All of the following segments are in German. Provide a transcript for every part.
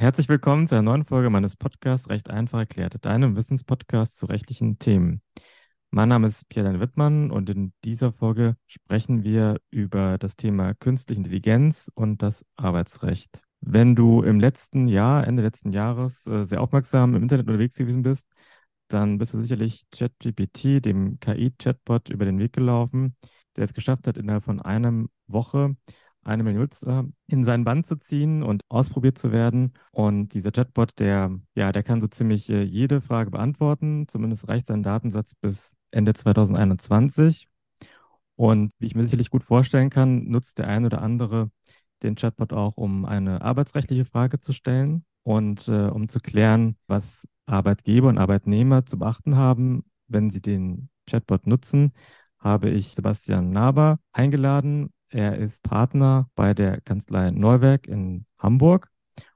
Herzlich willkommen zu einer neuen Folge meines Podcasts Recht einfach erklärt, deinem Wissenspodcast zu rechtlichen Themen. Mein Name ist Pierre Wittmann und in dieser Folge sprechen wir über das Thema künstliche Intelligenz und das Arbeitsrecht. Wenn du im letzten Jahr, Ende letzten Jahres, äh, sehr aufmerksam im Internet unterwegs gewesen bist, dann bist du sicherlich ChatGPT, dem KI-Chatbot, über den Weg gelaufen, der es geschafft hat, innerhalb von einer Woche eine Million Nutzer in seinen Band zu ziehen und ausprobiert zu werden. Und dieser Chatbot, der, ja, der kann so ziemlich äh, jede Frage beantworten. Zumindest reicht sein Datensatz bis Ende 2021. Und wie ich mir sicherlich gut vorstellen kann, nutzt der ein oder andere den Chatbot auch, um eine arbeitsrechtliche Frage zu stellen und äh, um zu klären, was Arbeitgeber und Arbeitnehmer zu beachten haben, wenn sie den Chatbot nutzen, habe ich Sebastian Naber eingeladen. Er ist Partner bei der Kanzlei Neuwerk in Hamburg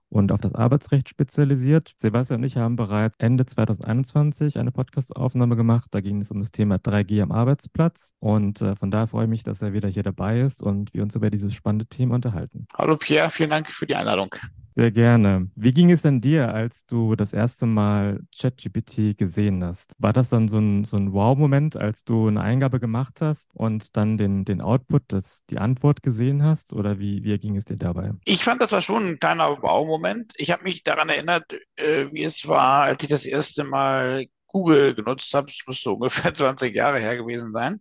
und auf das Arbeitsrecht spezialisiert. Sebastian und ich haben bereits Ende 2021 eine Podcastaufnahme gemacht. Da ging es um das Thema 3G am Arbeitsplatz. Und äh, von daher freue ich mich, dass er wieder hier dabei ist und wir uns über dieses spannende Thema unterhalten. Hallo Pierre, vielen Dank für die Einladung. Sehr gerne. Wie ging es denn dir, als du das erste Mal ChatGPT gesehen hast? War das dann so ein, so ein Wow-Moment, als du eine Eingabe gemacht hast und dann den, den Output, das, die Antwort gesehen hast? Oder wie, wie ging es dir dabei? Ich fand, das war schon ein kleiner Wow-Moment. Ich habe mich daran erinnert, äh, wie es war, als ich das erste Mal Google genutzt habe. Es muss so ungefähr 20 Jahre her gewesen sein.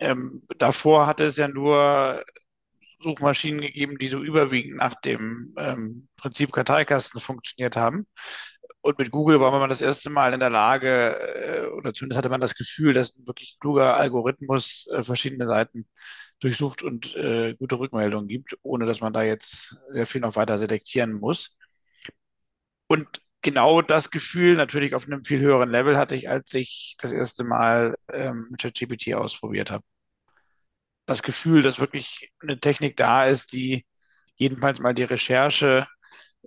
Ähm, davor hatte es ja nur Suchmaschinen gegeben, die so überwiegend nach dem ähm, Prinzip Karteikasten funktioniert haben. Und mit Google war man das erste Mal in der Lage, äh, oder zumindest hatte man das Gefühl, dass ein wirklich kluger Algorithmus äh, verschiedene Seiten durchsucht und äh, gute Rückmeldungen gibt, ohne dass man da jetzt sehr viel noch weiter selektieren muss. Und genau das Gefühl, natürlich auf einem viel höheren Level, hatte ich, als ich das erste Mal ähm, ChatGPT ausprobiert habe das Gefühl, dass wirklich eine Technik da ist, die jedenfalls mal die Recherche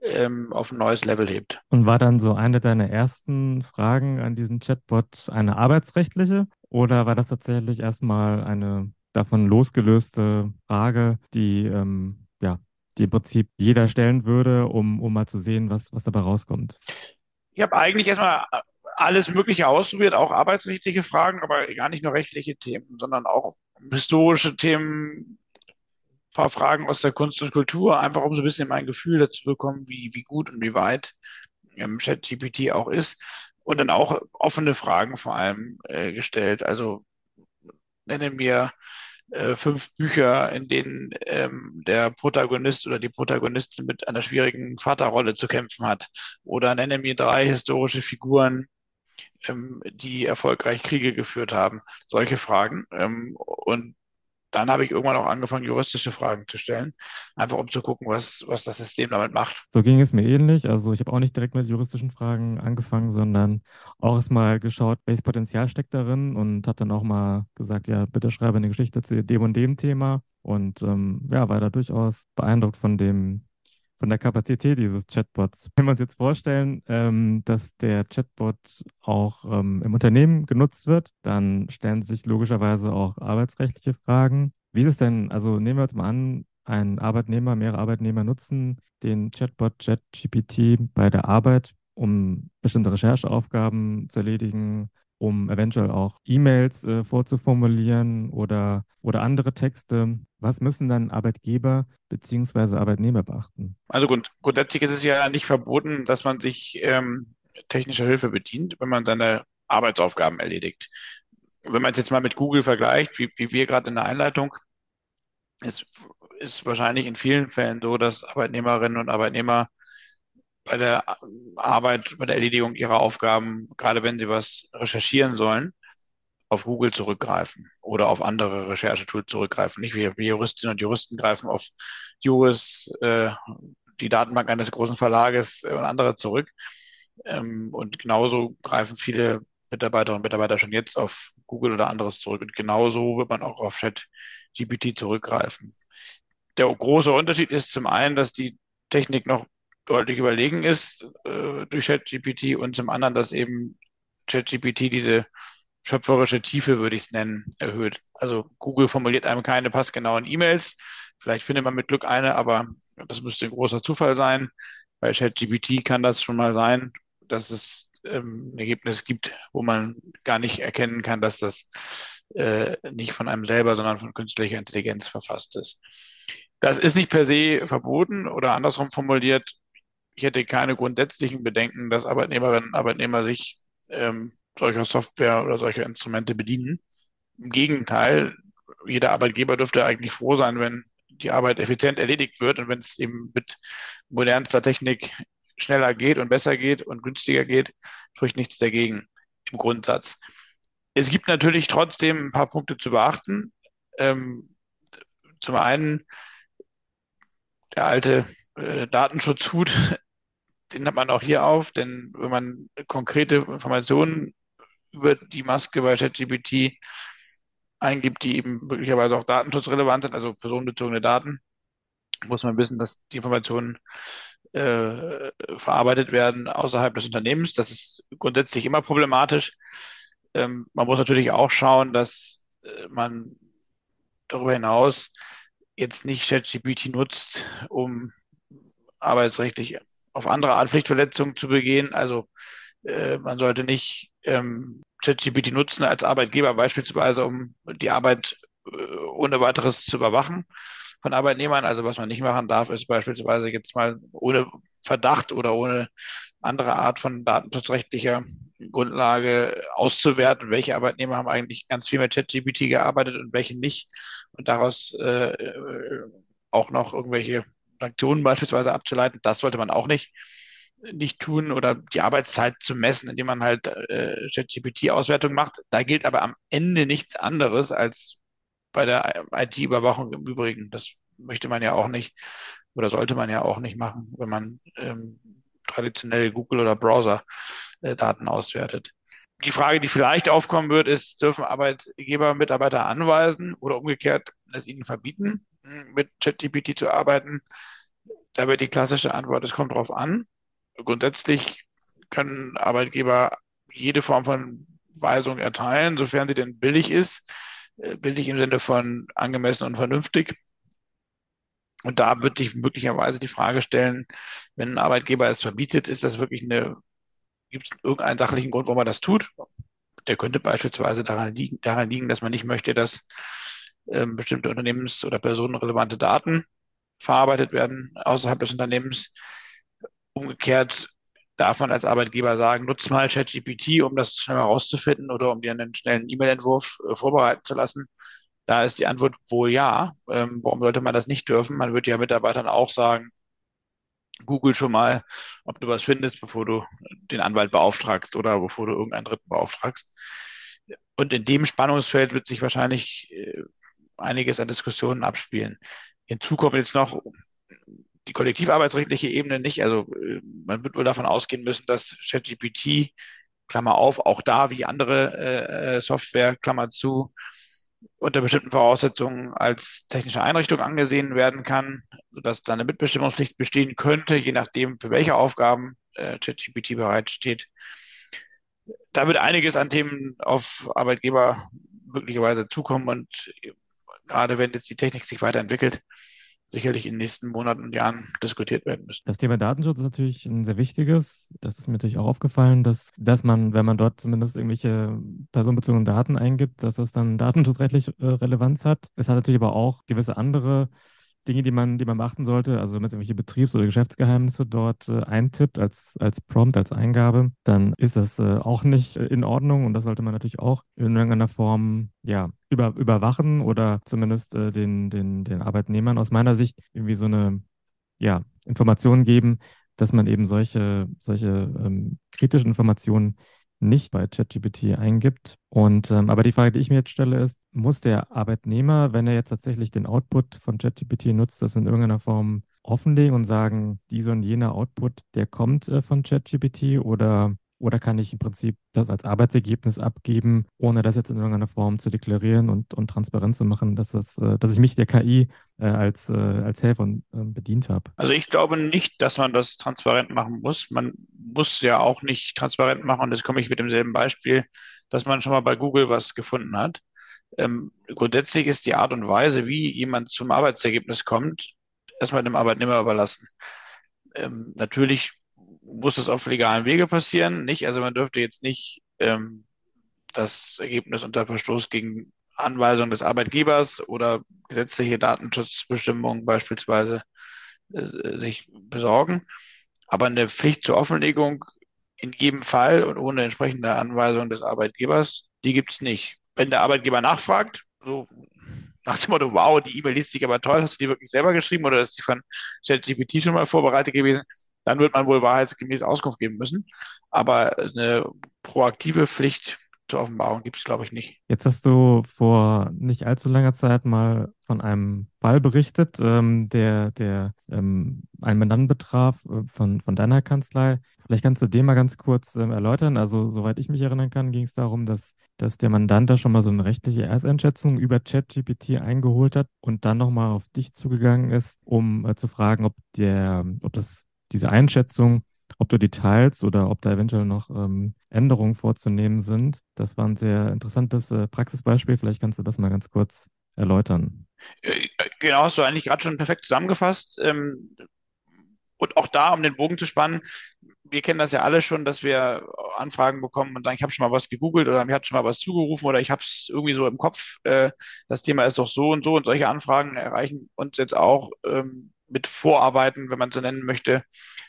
ähm, auf ein neues Level hebt. Und war dann so eine deiner ersten Fragen an diesen Chatbot eine arbeitsrechtliche oder war das tatsächlich erstmal eine davon losgelöste Frage, die ähm, ja, die im Prinzip jeder stellen würde, um, um mal zu sehen, was, was dabei rauskommt? Ich habe eigentlich erstmal alles Mögliche ausprobiert, auch arbeitsrechtliche Fragen, aber gar nicht nur rechtliche Themen, sondern auch historische Themen, ein paar Fragen aus der Kunst und Kultur, einfach um so ein bisschen mein Gefühl dazu bekommen, wie, wie gut und wie weit ähm, ChatGPT auch ist. Und dann auch offene Fragen vor allem äh, gestellt. Also nenne mir äh, fünf Bücher, in denen ähm, der Protagonist oder die Protagonistin mit einer schwierigen Vaterrolle zu kämpfen hat. Oder nenne mir drei historische Figuren, ähm, die erfolgreich Kriege geführt haben. Solche Fragen. Ähm, und dann habe ich irgendwann auch angefangen, juristische Fragen zu stellen, einfach um zu gucken, was, was das System damit macht. So ging es mir ähnlich. Also ich habe auch nicht direkt mit juristischen Fragen angefangen, sondern auch erstmal geschaut, welches Potenzial steckt darin und habe dann auch mal gesagt, ja, bitte schreibe eine Geschichte zu dem und dem Thema. Und ähm, ja, war da durchaus beeindruckt von dem von der Kapazität dieses Chatbots. Wenn wir uns jetzt vorstellen, ähm, dass der Chatbot auch ähm, im Unternehmen genutzt wird, dann stellen sich logischerweise auch arbeitsrechtliche Fragen. Wie ist es denn, also nehmen wir jetzt mal an, ein Arbeitnehmer, mehrere Arbeitnehmer nutzen den Chatbot ChatGPT bei der Arbeit, um bestimmte Rechercheaufgaben zu erledigen, um eventuell auch E-Mails äh, vorzuformulieren oder, oder andere Texte. Was müssen dann Arbeitgeber bzw. Arbeitnehmer beachten? Also grund grundsätzlich ist es ja nicht verboten, dass man sich ähm, technischer Hilfe bedient, wenn man seine Arbeitsaufgaben erledigt. Wenn man es jetzt mal mit Google vergleicht, wie, wie wir gerade in der Einleitung, es ist wahrscheinlich in vielen Fällen so, dass Arbeitnehmerinnen und Arbeitnehmer bei der Arbeit, bei der Erledigung ihrer Aufgaben, gerade wenn sie was recherchieren sollen, auf Google zurückgreifen oder auf andere Recherchetools zurückgreifen. Nicht wir, Juristinnen und Juristen greifen auf Juris, äh, die Datenbank eines großen Verlages äh, und andere zurück. Ähm, und genauso greifen viele Mitarbeiterinnen und Mitarbeiter schon jetzt auf Google oder anderes zurück. Und genauso wird man auch auf ChatGPT zurückgreifen. Der große Unterschied ist zum einen, dass die Technik noch deutlich überlegen ist äh, durch ChatGPT und zum anderen, dass eben ChatGPT diese schöpferische Tiefe, würde ich es nennen, erhöht. Also Google formuliert einem keine passgenauen E-Mails. Vielleicht findet man mit Glück eine, aber das müsste ein großer Zufall sein. Bei ChatGPT kann das schon mal sein, dass es ähm, ein Ergebnis gibt, wo man gar nicht erkennen kann, dass das äh, nicht von einem selber, sondern von künstlicher Intelligenz verfasst ist. Das ist nicht per se verboten oder andersrum formuliert, ich hätte keine grundsätzlichen Bedenken, dass Arbeitnehmerinnen und Arbeitnehmer sich ähm, solcher Software oder solcher Instrumente bedienen. Im Gegenteil, jeder Arbeitgeber dürfte eigentlich froh sein, wenn die Arbeit effizient erledigt wird und wenn es eben mit modernster Technik schneller geht und besser geht und günstiger geht, spricht nichts dagegen im Grundsatz. Es gibt natürlich trotzdem ein paar Punkte zu beachten. Ähm, zum einen der alte äh, Datenschutzhut, den hat man auch hier auf, denn wenn man konkrete Informationen über die Maske bei ChatGPT eingibt, die eben möglicherweise auch datenschutzrelevant sind, also personenbezogene Daten, muss man wissen, dass die Informationen äh, verarbeitet werden außerhalb des Unternehmens. Das ist grundsätzlich immer problematisch. Ähm, man muss natürlich auch schauen, dass äh, man darüber hinaus jetzt nicht ChatGPT nutzt, um arbeitsrechtlich auf andere Art Pflichtverletzungen zu begehen. Also äh, man sollte nicht ähm, ChatGPT nutzen als Arbeitgeber beispielsweise, um die Arbeit äh, ohne weiteres zu überwachen von Arbeitnehmern. Also was man nicht machen darf, ist beispielsweise jetzt mal ohne Verdacht oder ohne andere Art von datenschutzrechtlicher Grundlage auszuwerten, welche Arbeitnehmer haben eigentlich ganz viel mit ChatGPT gearbeitet und welche nicht und daraus äh, äh auch noch irgendwelche Sanktionen beispielsweise abzuleiten. Das sollte man auch nicht nicht tun oder die Arbeitszeit zu messen, indem man halt äh, ChatGPT-Auswertung macht. Da gilt aber am Ende nichts anderes als bei der IT-Überwachung im Übrigen. Das möchte man ja auch nicht oder sollte man ja auch nicht machen, wenn man ähm, traditionell Google oder Browser-Daten äh, auswertet. Die Frage, die vielleicht aufkommen wird, ist, dürfen Arbeitgeber Mitarbeiter anweisen oder umgekehrt es ihnen verbieten, mit ChatGPT zu arbeiten? Da wird die klassische Antwort, es kommt drauf an grundsätzlich können Arbeitgeber jede Form von Weisung erteilen, sofern sie denn billig ist. Äh, billig im Sinne von angemessen und vernünftig. Und da wird sich möglicherweise die Frage stellen, wenn ein Arbeitgeber es verbietet, ist das wirklich eine, gibt es irgendeinen sachlichen Grund, warum er das tut? Der könnte beispielsweise daran liegen, daran liegen dass man nicht möchte, dass ähm, bestimmte unternehmens- oder personenrelevante Daten verarbeitet werden außerhalb des Unternehmens. Umgekehrt darf man als Arbeitgeber sagen, nutz mal ChatGPT, um das schnell herauszufinden oder um dir einen schnellen E-Mail-Entwurf äh, vorbereiten zu lassen. Da ist die Antwort wohl ja. Ähm, warum sollte man das nicht dürfen? Man würde ja Mitarbeitern auch sagen, Google schon mal, ob du was findest, bevor du den Anwalt beauftragst oder bevor du irgendeinen Dritten beauftragst. Und in dem Spannungsfeld wird sich wahrscheinlich äh, einiges an Diskussionen abspielen. Hinzu kommt jetzt noch, die kollektivarbeitsrechtliche Ebene nicht. Also äh, man wird wohl davon ausgehen müssen, dass ChatGPT, Klammer auf, auch da wie andere äh, äh, Software, Klammer zu, unter bestimmten Voraussetzungen als technische Einrichtung angesehen werden kann, sodass da eine Mitbestimmungspflicht bestehen könnte, je nachdem, für welche Aufgaben äh, ChatGPT bereitsteht. Da wird einiges an Themen auf Arbeitgeber möglicherweise zukommen und gerade wenn jetzt die Technik sich weiterentwickelt, sicherlich in den nächsten Monaten und Jahren diskutiert werden müssen. Das Thema Datenschutz ist natürlich ein sehr wichtiges. Das ist mir natürlich auch aufgefallen, dass, dass man, wenn man dort zumindest irgendwelche personenbezogenen Daten eingibt, dass das dann datenschutzrechtlich äh, Relevanz hat. Es hat natürlich aber auch gewisse andere Dinge, die man, die man beachten sollte, also wenn man irgendwelche Betriebs- oder Geschäftsgeheimnisse dort äh, eintippt als, als Prompt, als Eingabe, dann ist das äh, auch nicht äh, in Ordnung. Und das sollte man natürlich auch in irgendeiner Form ja, über, überwachen oder zumindest äh, den, den, den Arbeitnehmern aus meiner Sicht irgendwie so eine ja, Information geben, dass man eben solche, solche ähm, kritischen Informationen nicht bei ChatGPT eingibt. Und ähm, aber die Frage, die ich mir jetzt stelle, ist, muss der Arbeitnehmer, wenn er jetzt tatsächlich den Output von ChatGPT nutzt, das in irgendeiner Form offenlegen und sagen, dieser und jener Output, der kommt äh, von ChatGPT oder oder kann ich im Prinzip das als Arbeitsergebnis abgeben, ohne das jetzt in irgendeiner Form zu deklarieren und, und transparent zu machen, dass, das, äh, dass ich mich der KI äh, als, äh, als Helfer äh, bedient habe? Also ich glaube nicht, dass man das transparent machen muss. Man muss ja auch nicht transparent machen, und jetzt komme ich mit demselben Beispiel, dass man schon mal bei Google was gefunden hat. Ähm, grundsätzlich ist die Art und Weise, wie jemand zum Arbeitsergebnis kommt, erstmal dem Arbeitnehmer überlassen Ähm, natürlich muss das auf legalen Wege passieren, nicht? Also man dürfte jetzt nicht ähm, das Ergebnis unter Verstoß gegen Anweisung des Arbeitgebers oder gesetzliche Datenschutzbestimmungen beispielsweise äh, sich besorgen. Aber eine Pflicht zur Offenlegung in jedem Fall und ohne entsprechende Anweisung des Arbeitgebers, die gibt es nicht. Wenn der Arbeitgeber nachfragt, so nach dem Motto, wow, die E-Mail liest sich aber toll, hast du die wirklich selber geschrieben oder ist die von ChatGPT schon mal vorbereitet gewesen? Dann wird man wohl wahrheitsgemäß Auskunft geben müssen. Aber eine proaktive Pflicht zur Offenbarung gibt es, glaube ich, nicht. Jetzt hast du vor nicht allzu langer Zeit mal von einem Fall berichtet, ähm, der, der ähm, einen Mandanten betraf äh, von, von deiner Kanzlei. Vielleicht kannst du den mal ganz kurz ähm, erläutern. Also, soweit ich mich erinnern kann, ging es darum, dass, dass der Mandant da schon mal so eine rechtliche Ersteinschätzung über ChatGPT eingeholt hat und dann nochmal auf dich zugegangen ist, um äh, zu fragen, ob der, ob das diese Einschätzung ob du die teilst oder ob da eventuell noch ähm, Änderungen vorzunehmen sind. Das war ein sehr interessantes äh, Praxisbeispiel. Vielleicht kannst du das mal ganz kurz erläutern. Äh, genau, hast du eigentlich gerade schon perfekt zusammengefasst. Ähm, und auch da, um den Bogen zu spannen, wir kennen das ja alle schon, dass wir Anfragen bekommen und sagen, ich habe schon mal was gegoogelt oder mir hat schon mal was zugerufen oder ich habe es irgendwie so im Kopf, äh, das Thema ist doch so und so und solche Anfragen erreichen uns jetzt auch ähm, mit Vorarbeiten, wenn man so nennen möchte,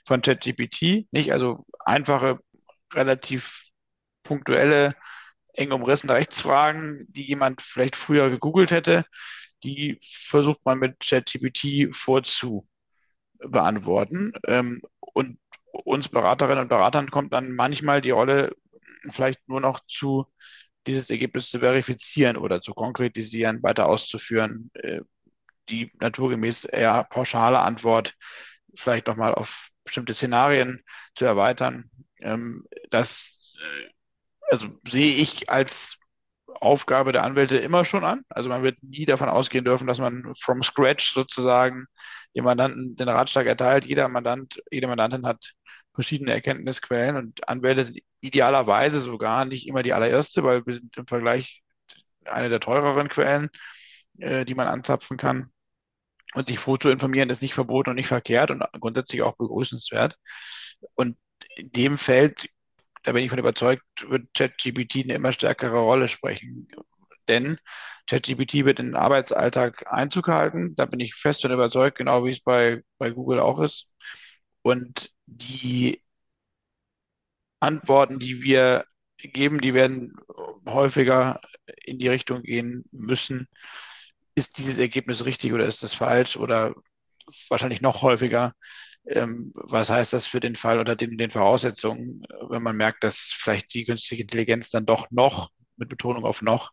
von ChatGPT. Nicht also einfache, relativ punktuelle, eng umrissene Rechtsfragen, die jemand vielleicht früher gegoogelt hätte, die versucht man mit ChatGPT vorzubeantworten. Ähm, und uns Beraterinnen und Beratern kommt dann manchmal die Rolle, vielleicht nur noch zu dieses Ergebnis zu verifizieren oder zu konkretisieren, weiter auszuführen, äh, die naturgemäß eher pauschale Antwort vielleicht nochmal auf bestimmte Szenarien zu erweitern. Ähm, das äh, also sehe ich als Aufgabe der Anwälte immer schon an. Also man wird nie davon ausgehen dürfen, dass man from scratch sozusagen dem Mandanten den Ratschlag erteilt. Jeder Mandant, jede Mandantin hat verschiedene Erkenntnisquellen und Anwälte sind idealerweise sogar nicht immer die allererste, weil wir sind im Vergleich eine der teureren Quellen, äh, die man anzapfen kann. Und sich Foto informieren ist nicht verboten und nicht verkehrt und grundsätzlich auch begrüßenswert. Und in dem Feld, da bin ich von überzeugt, wird ChatGPT eine immer stärkere Rolle sprechen. Denn ChatGPT wird in den Arbeitsalltag Einzug halten. Da bin ich fest und überzeugt, genau wie es bei, bei Google auch ist. Und die Antworten, die wir geben, die werden häufiger in die Richtung gehen müssen, ist dieses Ergebnis richtig oder ist das falsch oder wahrscheinlich noch häufiger. Ähm, was heißt das für den Fall unter den, den Voraussetzungen, wenn man merkt, dass vielleicht die künstliche Intelligenz dann doch noch, mit Betonung auf noch,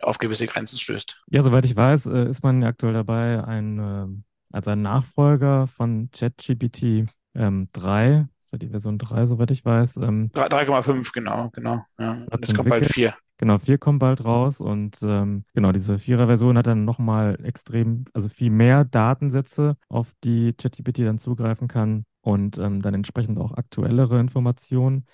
auf gewisse Grenzen stößt? Ja, soweit ich weiß, äh, ist man aktuell dabei, ein, äh, also ein Nachfolger von ChatGPT ähm, 3, ist ja die Version 3, soweit ich weiß. Ähm, 3,5, genau, genau. Ja. Es kommt bald 4. Genau, 4 kommt bald raus und ähm, genau, diese Vierer-Version hat dann nochmal extrem, also viel mehr Datensätze, auf die ChatGPT dann zugreifen kann und ähm, dann entsprechend auch aktuellere Informationen,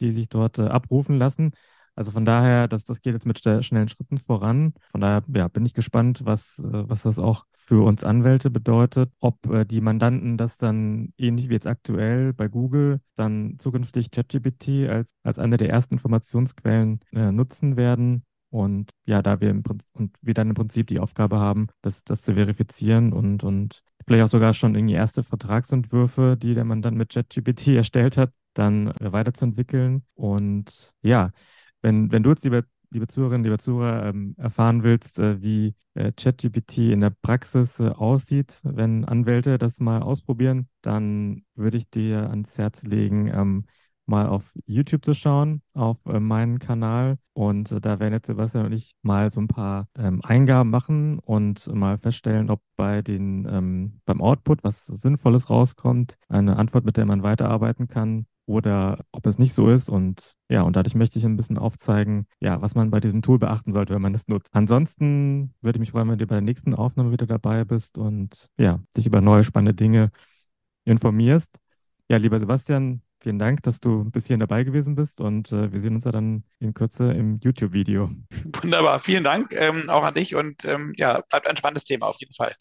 die sich dort äh, abrufen lassen. Also von daher, das, das geht jetzt mit schnellen Schritten voran. Von daher ja, bin ich gespannt, was, äh, was das auch für uns Anwälte bedeutet, ob äh, die Mandanten das dann ähnlich wie jetzt aktuell bei Google dann zukünftig ChatGPT als, als eine der ersten Informationsquellen äh, nutzen werden. Und ja, da wir im Prinzip, und wir dann im Prinzip die Aufgabe haben, das, das zu verifizieren und, und vielleicht auch sogar schon irgendwie erste Vertragsentwürfe, die der Mandant mit ChatGPT erstellt hat, dann äh, weiterzuentwickeln. Und ja, wenn, wenn du jetzt, liebe, liebe Zuhörerinnen, liebe Zuhörer, ähm, erfahren willst, äh, wie äh, ChatGPT in der Praxis äh, aussieht, wenn Anwälte das mal ausprobieren, dann würde ich dir ans Herz legen, ähm, mal auf YouTube zu schauen, auf äh, meinen Kanal. Und äh, da werden jetzt Sebastian und ich mal so ein paar ähm, Eingaben machen und mal feststellen, ob bei den, ähm, beim Output was Sinnvolles rauskommt, eine Antwort, mit der man weiterarbeiten kann oder ob es nicht so ist. Und ja, und dadurch möchte ich ein bisschen aufzeigen, ja, was man bei diesem Tool beachten sollte, wenn man es nutzt. Ansonsten würde ich mich freuen, wenn du bei der nächsten Aufnahme wieder dabei bist und ja, dich über neue spannende Dinge informierst. Ja, lieber Sebastian, vielen Dank, dass du bis hierhin dabei gewesen bist und äh, wir sehen uns ja dann in Kürze im YouTube-Video. Wunderbar, vielen Dank ähm, auch an dich und ähm, ja, bleibt ein spannendes Thema auf jeden Fall.